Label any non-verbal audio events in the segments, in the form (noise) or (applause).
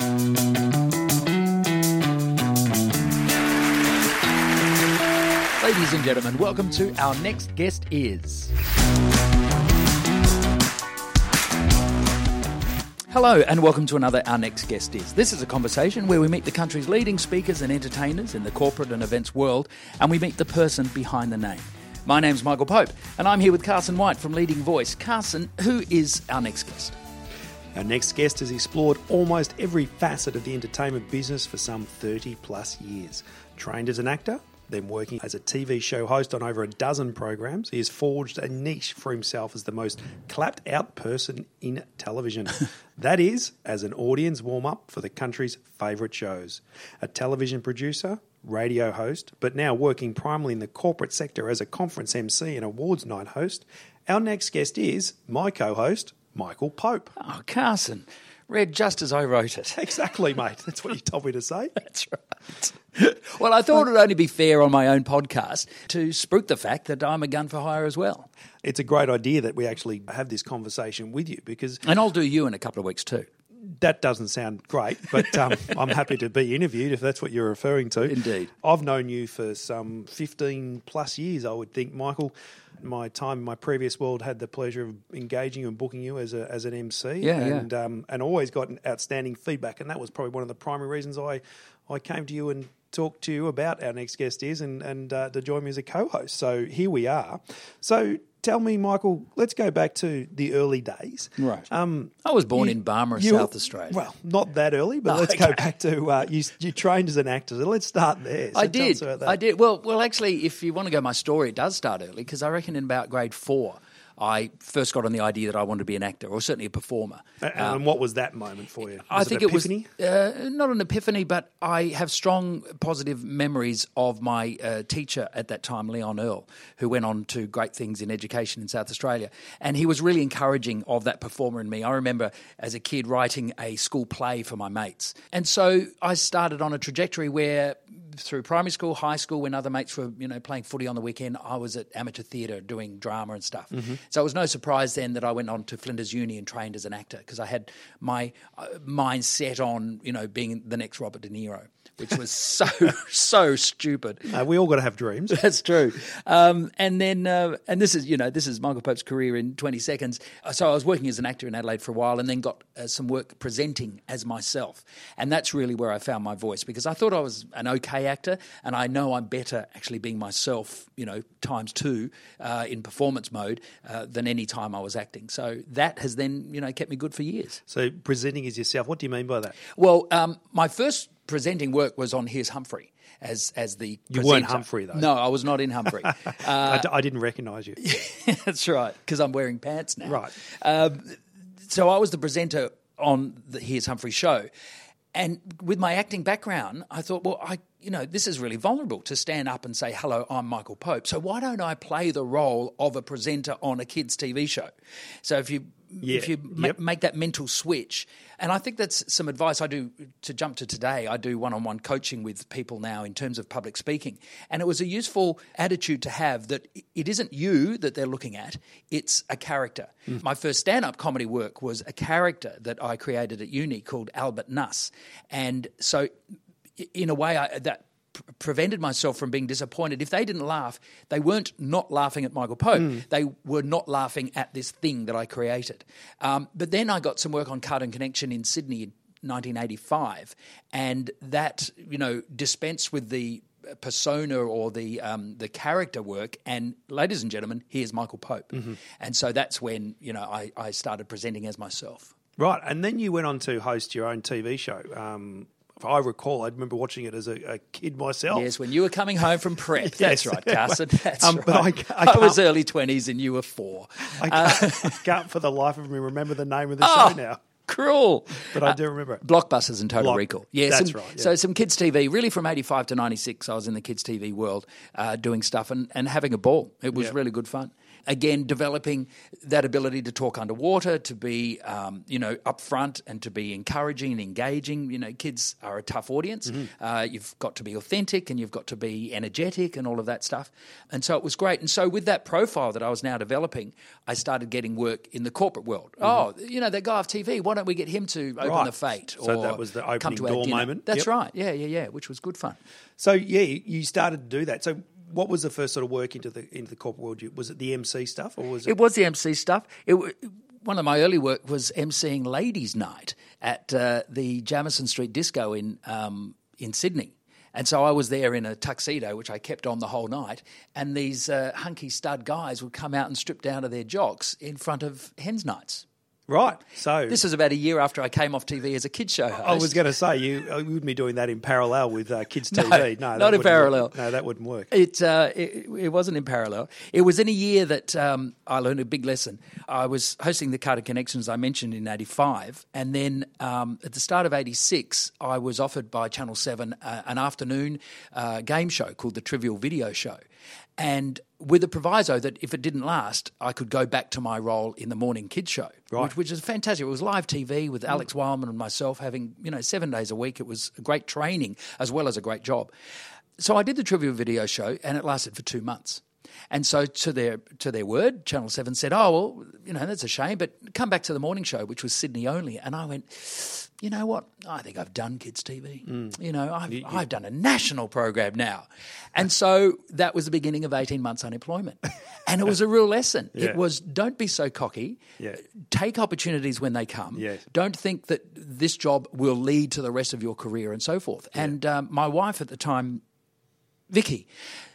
Ladies and gentlemen, welcome to our next guest is. Hello, and welcome to another Our Next Guest Is. This is a conversation where we meet the country's leading speakers and entertainers in the corporate and events world, and we meet the person behind the name. My name's Michael Pope, and I'm here with Carson White from Leading Voice. Carson, who is our next guest? Our next guest has explored almost every facet of the entertainment business for some 30 plus years. Trained as an actor, then working as a TV show host on over a dozen programs, he has forged a niche for himself as the most clapped out person in television. (laughs) that is, as an audience warm up for the country's favourite shows. A television producer, radio host, but now working primarily in the corporate sector as a conference MC and awards night host. Our next guest is my co host, Michael Pope. Oh, Carson. Read just as I wrote it. (laughs) Exactly, mate. That's what you told me to say. (laughs) That's right. well, I thought it'd only be fair on my own podcast to spruik the fact that I'm a gun for hire as well. It's a great idea that we actually have this conversation with you because And I'll do you in a couple of weeks too. That doesn't sound great, but um, (laughs) I'm happy to be interviewed if that's what you're referring to. Indeed. I've known you for some 15 plus years, I would think, Michael. My time in my previous world had the pleasure of engaging and booking you as, a, as an MC Yeah, yeah. and, Um, and always got outstanding feedback. And that was probably one of the primary reasons I, I came to you and talked to you about our next guest is and, and uh, to join me as a co host. So here we are. So tell me, Michael, let's go back to the early days. Right. Um, I was born you- in Barmera, you- South Australia. Well, not that early, but Oh, let's go back to uh, you. You trained as an actor, so let's start there. So I did. I did. Well, well, actually, if you want to go my story, it does start early because I reckon in about grade four, I first got on the idea that I wanted to be an actor or certainly a performer. A- And, what was that moment for you? Was I think it, epiphany? was uh, not an epiphany, but I have strong positive memories of my uh, teacher at that time, Leon Earl, who went on to great things in education in South Australia. And he was really encouraging of that performer in me. I remember as a kid writing a school play for my mates. And so I started on a trajectory where through primary school, high school, when other mates were, you know, playing footy on the weekend, I was at amateur theatre doing drama and stuff. So it was no surprise then that I went on to Flinders Uni and trained as an actor because I had my uh, mind set on, you know, being the next Robert De Niro, which was so (laughs) so stupid. Uh, we all got to have dreams. (laughs) That's true. Um, and then, uh, and this is, you know, this is Michael Pope's career in 20 seconds. Uh, So I was working as an actor in Adelaide for a while and then got uh, some work presenting as myself. And that's really where I found my voice because I thought I was an okay actor and I know I'm better actually being myself, you know, times two uh, in performance mode uh, than any time I was acting. So that has then, you know, kept me good for years. So presenting as yourself. What do you mean by that? Well, um, my first presenting work was on Here's Humphrey. As, as the You weren't. Humphrey, though. No, I was not in Humphrey. Uh, (laughs) I, d- I didn't recognise you. (laughs) That's right, because I'm wearing pants now. Right. Um, so I was the presenter on the Here's Humphrey show. And with my acting background, I thought, well, I, you know, this is really vulnerable to stand up and say, hello, I'm Michael Pope. So why don't I play the role of a presenter on a kids' TV show? So if you Yeah, if you ma- yep. make that mental switch, and I think that's some advice I do to jump to today. I do one-on-one coaching with people now in terms of public speaking, and it was a useful attitude to have that it isn't you that they're looking at; it's a character. Hmm. My first stand-up comedy work was a character that I created at uni called Albert Nuss, and so in a way, I, that prevented myself from being disappointed. If they didn't laugh, they weren't not laughing at Michael Pope. They were not laughing at this thing that I created. Um, but then I got some work on Cartoon Connection in Sydney in 1985, and that you know dispensed with the persona or the um, the character work. And ladies and gentlemen, here's Michael Pope. And so that's when you know I, I started presenting as myself. Right, and then you went on to host your own TV show. Um, if I recall, I remember watching it as a, a kid myself. Yes, when you were coming home from prep. (laughs) That's right, Carson. (laughs) That's Um, right. but I I, I was early 20s and you were four. I can't, I can't for the life of me remember the name of the (laughs) Oh, show now, Cruel. but I do remember it. Blockbusters and Total Block- Recall. Yeah, that's some- right, yeah. So some kids TV, really from eighty five to ninety six, I was in the kids TV world uh, doing stuff and, and having a ball. It was Yeah. really good fun. again, developing that ability to talk underwater, to be, um, you know, upfront and to be encouraging and engaging. You know, kids are a tough audience. Uh, you've got to be authentic and you've got to be energetic and all of that stuff. And so it was great. And so with that profile that I was now developing, I started getting work in the corporate world. Oh, you know, that guy off TV, why don't we get him to open Right. the fete? So or that was the opening door dinner? moment. That's Yep. right. Yeah, yeah, yeah, which was good fun. So yeah, you started to do that. So what was the first sort of work into the into the corporate world? Was it the MC stuff, or was it? It was the MC stuff. It, one of my early work was emceeing Ladies' Night at uh, the Jamison Street Disco in um, in Sydney. And so I was there in a tuxedo, which I kept on the whole night. And these uh, hunky stud guys would come out and strip down to their jocks in front of hens nights. Right. So This was about a year after I came off TV as a kids show host. I was going to say you, uh, you wouldn't be doing that in parallel with uh, kids (laughs) No, TV. No, that not in wouldn't parallel. Work. No, that wouldn't work. It, uh, it it wasn't in parallel. It was in a year that um, I learned a big lesson. I was hosting the Cartoon Connections I mentioned in '85, and then um, at the start of '86, I was offered by Channel Seven uh, an afternoon uh, game show called the Trivial Video Show, and with a proviso that if it didn't last, I could go back to my role in the morning kids show, Right. which, which is fantastic. It was live TV with Alex mm. Wildman and myself having you know seven days a week. It was a great training as well as a great job. So I did the trivia video show, and it lasted for two months. And so, to their to their word, Channel Seven said, "Oh well, you know that's a shame, but come back to the morning show, which was Sydney only." And I went, "You know what? I think I've done kids TV. You know, I've I've done a national program now." And so that was the beginning of eighteen months unemployment, (laughs) and it was a real lesson. Yeah. It was don't be so cocky. Yeah. Take opportunities when they come. Yes. Don't think that this job will lead to the rest of your career and so forth. And um, my wife at the time, Vicky,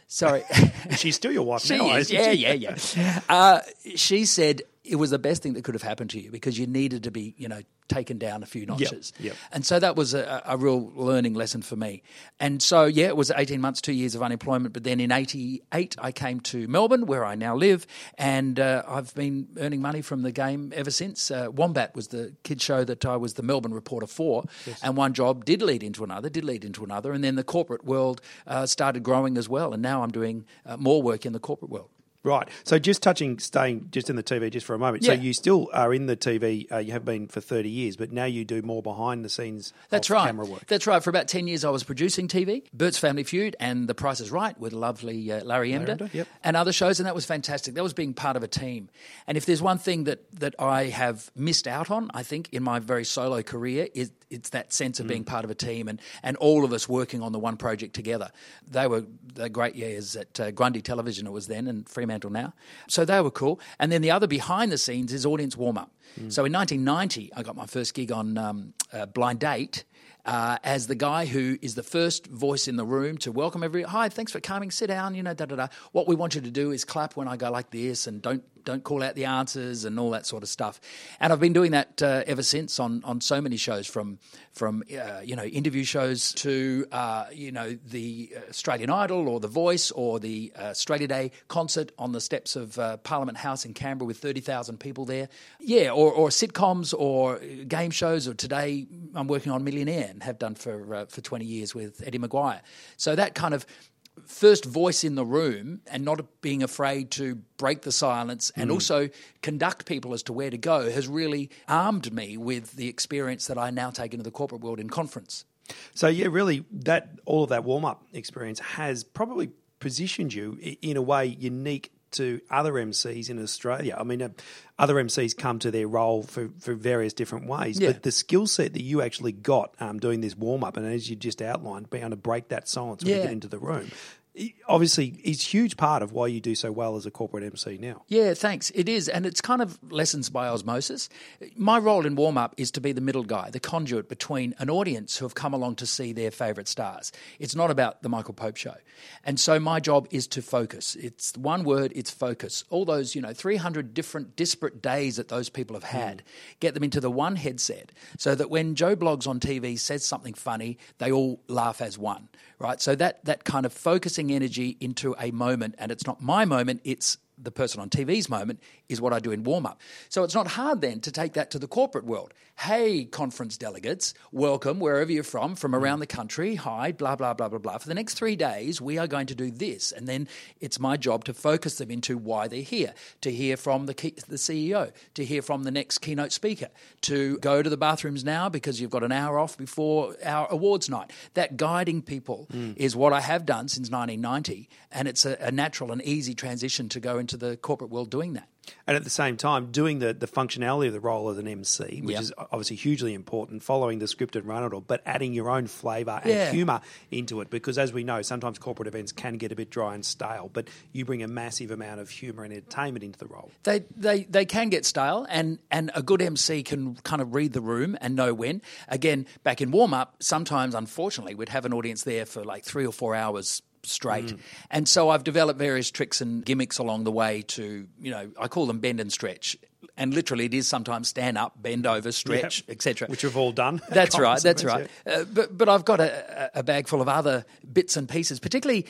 sorry. (laughs) She's still your wife (laughs) She now, is, yeah, she? yeah, yeah. Uh, she said it was the best thing that could have happened to you because you needed to be, you know, taken down a few notches. yep. And so that was a, a real learning lesson for me. And so, yeah, it was 18 months, two years of unemployment. But then in 88, I came to Melbourne, where I now live, and uh, I've been earning money from the game ever since. Uh, Wombat was the kid show that I was the Melbourne reporter for. And one job did lead into another, did lead into another. And then the corporate world uh, started growing as well. And now I'm doing uh, more work in the corporate world. Right. So just touching, staying just in the TV just for a moment. So you still are in the TV. Uh, you have been for thirty years, but now you do more behind the scenes. That's right. Camera work. That's right. For about 10 years, I was producing TV, Bert's Family Feud and The Price is Right with lovely uh, Larry Emdur, Emdur, yep. and other shows, and that was fantastic. That was being part of a team. And if there's one thing that, that I have missed out on, I think, in my very solo career, is it's that sense of Mm. being part of a team and, and all of us working on the one project together. They were the great years at uh, Grundy Television, it was then, and Fremantle now. So they were cool. And then the other behind the scenes is audience warm up. Mm. So in 1990, I got my first gig on um, uh, Blind Date. Uh, as the guy who is the first voice in the room to welcome every hi thanks for coming sit down you know da da da what we want you to do is clap when I go like this and don't don't call out the answers and all that sort of stuff and I've been doing that uh, ever since on on so many shows from from uh, you know interview shows to uh, you know the Australian Idol or The Voice or the uh, Australia Day concert on the steps of uh, Parliament House in Canberra with thirty thousand people there yeah or, or sitcoms or game shows or today I'm working on Millionaire and have done for uh, for 20 years with Eddie McGuire. So that kind of first voice in the room and not being afraid to break the silence and mm. also conduct people as to where to go has really armed me with the experience that I now take into the corporate world in conference. So yeah, really, that all of that warm up experience has probably positioned you in a way unique to other MCs in Australia. I mean, uh, other MCs come to their role for, for various different ways, Yeah. but the skill set that you actually got um, doing this warm up, and as you just outlined, being able to break that silence when you get into the room, obviously, is huge part of why you do so well as a corporate MC now. Yeah, thanks. It is. And it's kind of lessons by osmosis. My role in warm up is to be the middle guy, the conduit between an audience who have come along to see their favourite stars. It's not about the Michael Pope show. And so my job is to focus. It's one word, it's focus. All those, you know, 300 different disparate days that those people have had, get them into the one headset so that when Joe Bloggs on TV says something funny, they all laugh as one, right? So that, that kind of focusing energy into a moment, and it's not my moment, it's the person on TV's moment is what I do in warm up. So it's not hard then to take that to the corporate world. Hey, conference delegates, welcome wherever you're from, from around the country. Hi, blah, blah, blah, blah, blah. For the next three days, we are going to do this. And then it's my job to focus them into why they're here, to hear from the, key, the CEO, to hear from the next keynote speaker, to go to the bathrooms now because you've got an hour off before our awards night. That guiding people mm. is what I have done since 1990. And it's a, a natural and easy transition to go into the corporate world doing that. And at the same time, doing the, the functionality of the role as an MC, which yep. is obviously hugely important, following the scripted run it all, but adding your own flavour and yeah. humour into it. Because as we know, sometimes corporate events can get a bit dry and stale, but you bring a massive amount of humour and entertainment into the role. They, they, they can get stale, and, and a good MC can kind of read the room and know when. Again, back in warm up, sometimes, unfortunately, we'd have an audience there for like three or four hours straight. Mm. And so I've developed various tricks and gimmicks along the way to, you know, I call them bend and stretch. And literally, it is sometimes stand up, bend over, stretch, yep. etc. Which we've all done. (laughs) That's right. That's right. Uh, but but I've got a, a bag full of other bits and pieces, particularly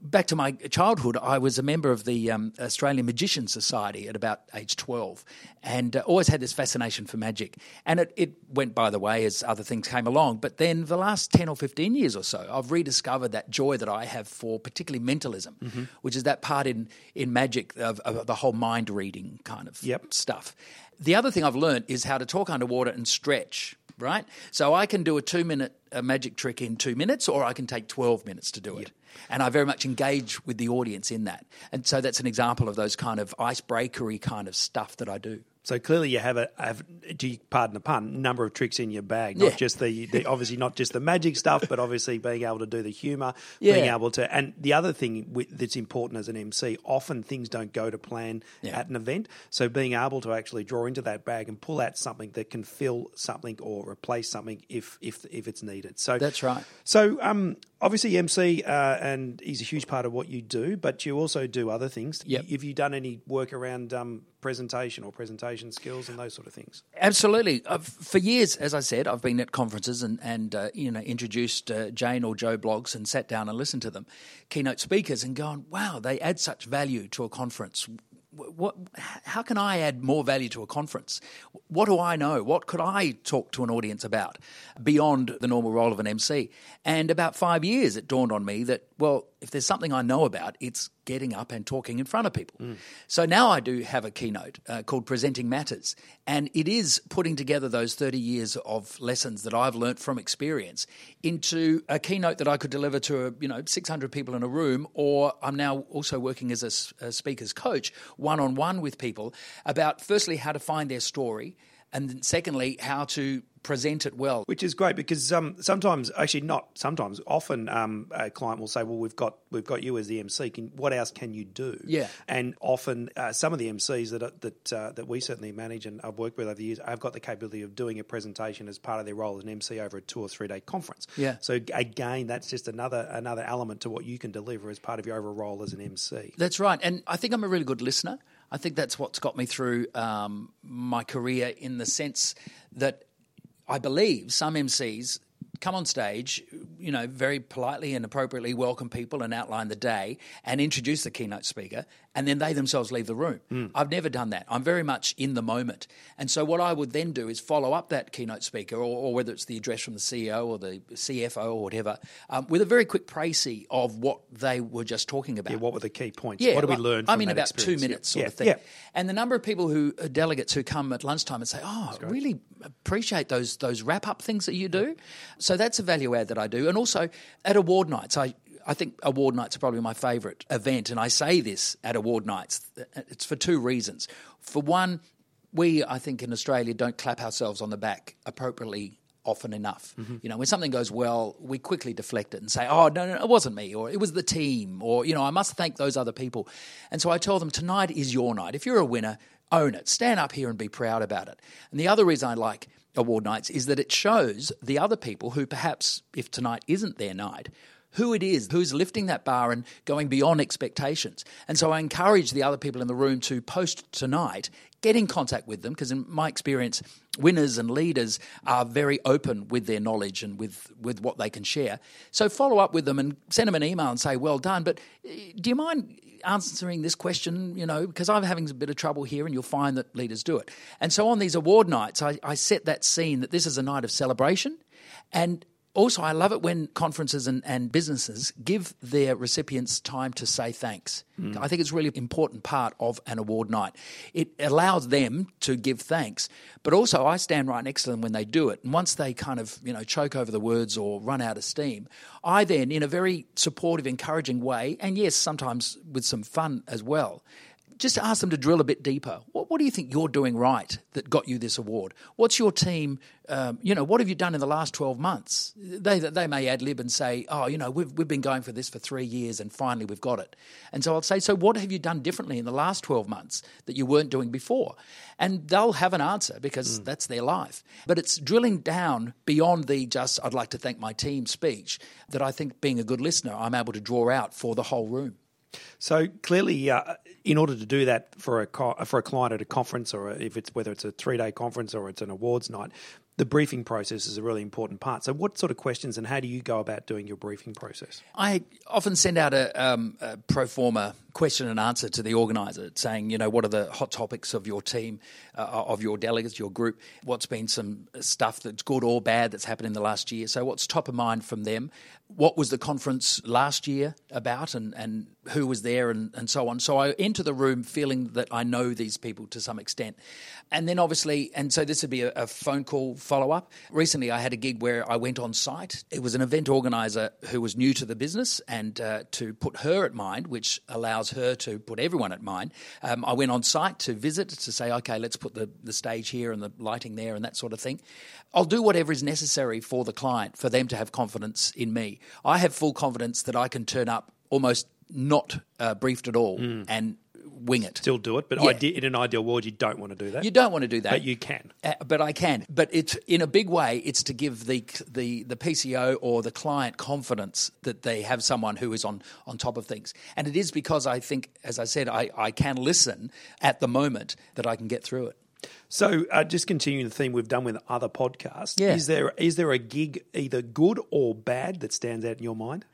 back to my childhood, I was a member of the um, Australian Magician Society at about age 12 and uh, always had this fascination for magic. And it, it, went by the way as other things came along. But then the last 10 or 15 years or so, I've rediscovered that joy that I have for particularly mentalism, mm-hmm. which is that part in, in magic of, of, the whole mind reading kind of yep. stuff. The other thing I've learned is how to talk underwater and stretch right? So I can do a two minute a magic trick in two minutes, or I can take 12 minutes to do it. And I very much engage with the audience in that. And so that's an example of those kind of icebreakery kind of stuff that I do. So clearly, you have a, have, do you pardon the pun, number of tricks in your bag. Not yeah. just the, the, (laughs) obviously not just the magic stuff, but obviously being able to do the humour, yeah. being able to. And the other thing that's important as an MC, often things don't go to plan yeah. at an event. So being able to actually draw into that bag and pull out something that can fill something or replace something if if if it's needed. So that's right. So um, obviously MC uh, and is a huge part of what you do, but you also do other things. Yep. Have you done any work around um, presentation or presentation skills and those sort of things? Absolutely. Uh, for years, as I said, I've been at conferences and, and uh, you know introduced uh, Jane or Joe blogs and sat down and listened to them, keynote speakers, and gone, wow, they add such value to a conference what, how can I add more value to a conference? What do I know? What could I talk to an audience about beyond the normal role of an MC? And about five years, it dawned on me that, well, if there's something I know about, it's getting up and talking in front of people. Mm. So now I do have a keynote uh, called Presenting Matters, and it is putting together those 30 years of lessons that I've learnt from experience into a keynote that I could deliver to a, you know 600 people in a room, or I'm now also working as a, a speaker's coach, one on one with people about firstly how to find their story and secondly, how to present it well. Which is great because um, sometimes, actually, not sometimes, often um, a client will say, "Well, we've got we've got you as the MC. Can, what else can you do?" Yeah, and often uh, some of the MCs that that uh, that we certainly manage and I've worked with over the years I've got the capability of doing a presentation as part of their role as an MC over a two or three day conference. Yeah. So again, that's just another another element to what you can deliver as part of your overall role as an MC. That's right, and I think I'm a really good listener. I think that's what's got me through um, my career in the sense that I believe some MCs come on stage, you know, very politely and appropriately welcome people and outline the day and introduce the keynote speaker, and then they themselves leave the room. Mm. I've never done that. I'm very much in the moment. And so what I would then do is follow up that keynote speaker, or, or whether it's the address from the CEO or the CFO or whatever, um, with a very quick précis of what they were just talking about. Yeah, what were the key points? Yeah, what did we learn I'm mean, about experience? two minutes sort yeah. of thing. Yeah. And the number of people who, delegates who come at lunchtime and say, oh, I really appreciate those, those wrap-up things that you do. So that's a value add that I do. And also at award nights, I I think award nights are probably my favourite event, and I say this at award nights. It's for two reasons. For one, we I think in Australia don't clap ourselves on the back appropriately often enough. Mm-hmm. You know, when something goes well, we quickly deflect it and say, "Oh, no, no, it wasn't me," or "It was the team," or you know, I must thank those other people. And so I tell them, tonight is your night. If you're a winner, own it. Stand up here and be proud about it. And the other reason I like award nights is that it shows the other people who perhaps, if tonight isn't their night, who it is who's lifting that bar and going beyond expectations. And so I encourage the other people in the room to post tonight, get in contact with them, because in my experience, winners and leaders are very open with their knowledge and with, with what they can share. So follow up with them and send them an email and say, well done, but eh, do you mind answering this question, you know, because I'm having a bit of trouble here, and you'll find that leaders do it. And so on these award nights, I, I set that scene that this is a night of celebration. And also, I love it when conferences and, and businesses give their recipients time to say thanks. Mm. I think it's a really important part of an award night. It allows them to give thanks, but also I stand right next to them when they do it. And once they kind of you know choke over the words or run out of steam, I then, in a very supportive, encouraging way, and yes, sometimes with some fun as well, just ask them to drill a bit deeper. What, what, do you think you're doing right that got you this award? What's your team? Um, you know, what have you done in the last 12 months? They, they may ad lib and say, oh, you know, we've, we've been going for this for three years and finally we've got it. And so I'll say, so what have you done differently in the last 12 months that you weren't doing before? And they'll have an answer because mm. that's their life. But it's drilling down beyond the just, I'd like to thank my team speech that I think being a good listener, I'm able to draw out for the whole room. So clearly, uh, in order to do that for a co- for a client at a conference, or if it's whether it's a three day conference or it's an awards night, the briefing process is a really important part. So, what sort of questions and how do you go about doing your briefing process? I often send out a, um, a pro forma question and answer to the organizer saying, you know, what are the hot topics of your team, uh, of your delegates, your group? What's been some stuff that's good or bad that's happened in the last year? So, what's top of mind from them? What was the conference last year about and, and who was there and, and so on? So, I enter the room feeling that I know these people to some extent. And then, obviously, and so this would be a, a phone call follow up. Recently, I had a gig where I went on site. It was an event organizer who was new to the business and uh, to put her at mind, which allowed allows her to put everyone at mind. Um, I went on site to visit to say, okay, let's put the, the stage here and the lighting there and that sort of thing. I'll do whatever is necessary for the client for them to have confidence in me. I have full confidence that I can turn up almost not uh, briefed at all mm. and wing it. Still do it, but yeah. ide- in an ideal world, you don't want to do that. You don't want to do that, but you can. Uh, but I can. But it's in a big way. It's to give the the the PCO or the client confidence that they have someone who is on on top of things. And it is because I think, as I said, I, I can listen at the moment that I can get through it. So, uh, just continuing the theme we've done with other podcasts, yeah. is there is there a gig either good or bad that stands out in your mind?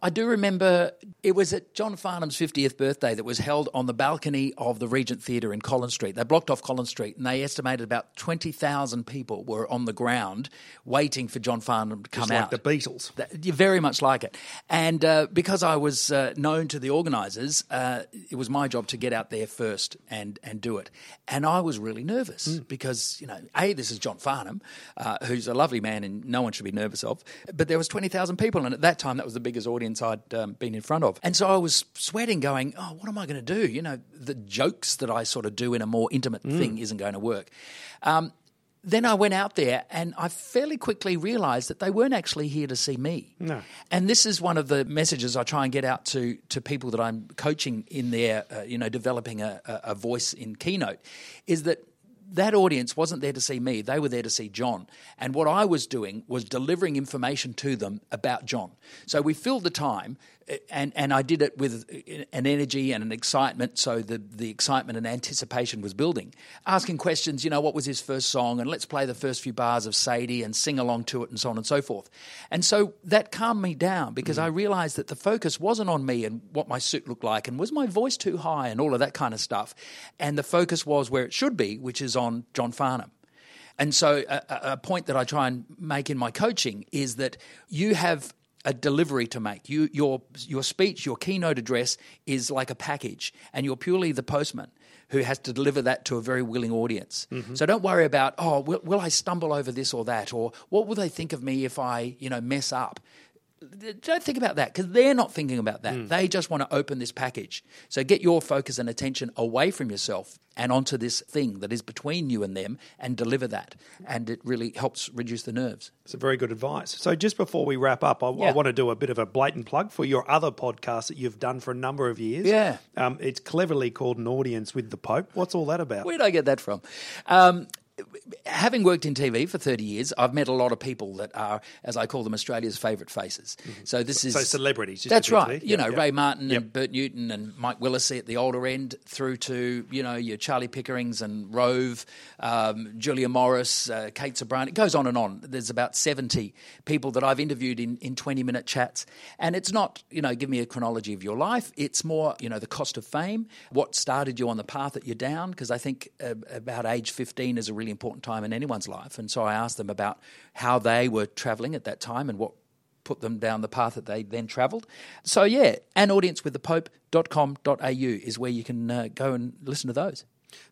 I do remember it was at John Farnham's 50th birthday that was held on the balcony of the Regent Theatre in Collins Street. They blocked off Collins Street and they estimated about 20,000 people were on the ground waiting for John Farnham to come Just like out. the Beatles. very much like it. And uh, because I was uh, known to the organisers, uh, it was my job to get out there first and, and do it. And I was really nervous mm. because, you know, A, this is John Farnham, uh, who's a lovely man and no one should be nervous of. But there was 20,000 people and at that time that was the biggest audience audience I'd um, been in front of. And so I was sweating, going, oh, what am I going to do? You know, the jokes that I sort of do in a more intimate mm. thing isn't going to work. Um, then I went out there and I fairly quickly realized that they weren't actually here to see me. No. And this is one of the messages I try and get out to, to people that I'm coaching in their, uh, you know, developing a, a voice in Keynote is that that audience wasn't there to see me, they were there to see John. And what I was doing was delivering information to them about John. So we filled the time and and I did it with an energy and an excitement. So the the excitement and anticipation was building. Asking questions, you know, what was his first song, and let's play the first few bars of Sadie and sing along to it, and so on and so forth. And so that calmed me down because mm. I realised that the focus wasn't on me and what my suit looked like, and was my voice too high, and all of that kind of stuff. And the focus was where it should be, which is on John Farnham. And so, a, a, point that I try and make in my coaching is that you have a delivery to make. You, your, your speech, your keynote address is like a package, and you're purely the postman who has to deliver that to a very willing audience. Mm-hmm. So don't worry about, oh, will, will I stumble over this or that, or what will they think of me if I, you know, mess up? Don't think about that because they're not thinking about that. Mm. They just want to open this package. So get your focus and attention away from yourself and onto this thing that is between you and them and deliver that. And it really helps reduce the nerves. It's a very good advice. So just before we wrap up, I, yeah. I want to do a bit of a blatant plug for your other podcast that you've done for a number of years. Yeah. Um, it's cleverly called An Audience with the Pope. What's all that about? Where did I get that from? Um, having worked in TV for 30 years, I've met a lot of people that are, as I call them, Australia's favourite faces. Mm-hmm. So this is so celebrities. that's right. You know. Ray Martin yep. and Bert Newton and Mike Willesee at the older end, through to you know your Charlie Pickerings and Rove, um, Julia Morris, uh, Kate Ceberano. It goes on and on. There's about 70 people that I've interviewed in in 20 minute chats, and it's not you know give me a chronology of your life. It's more you know the cost of fame, what started you on the path that you're down, because I think uh, about age 15 is a really important time in anyone's life. And so I asked them about how they were travelling at that time and what put them down the path that they then travelled. So, yeah, an audience with the pope.com.au is where you can uh, go and listen to those.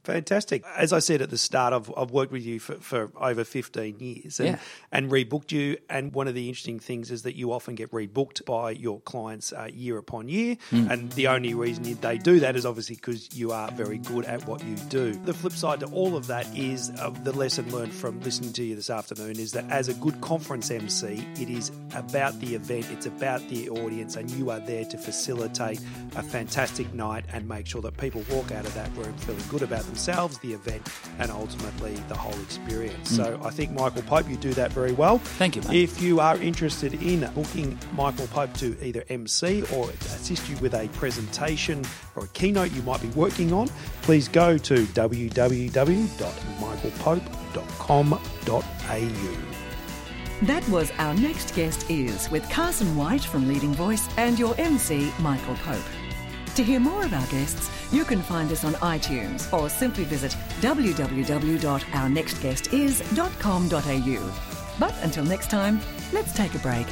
Fantastic. As I said at the start, I've, I've worked with you for, for over 15 years and, yeah. and rebooked you. And one of the interesting things is that you often get rebooked by your clients uh, year upon year. Mm. And the only reason they do that is obviously because you are very good at what you do. The flip side to all of that is uh, the lesson learned from listening to you this afternoon is that as a good conference MC, it is about the event, it's about the audience, and you are there to facilitate a fantastic night and make sure that people walk out of that room feeling good about themselves, the event, and ultimately the whole experience. Mm. So I think Michael Pope, you do that very well. Thank you. Mate. If you are interested in booking Michael Pope to either MC or assist you with a presentation or a keynote you might be working on, please go to www.michaelpope.com.au. That was Our Next Guest Is with Carson White from Leading Voice and your MC, Michael Pope. To hear more of our guests, you can find us on iTunes or simply visit www.ournextguestis.com.au. But until next time, let's take a break.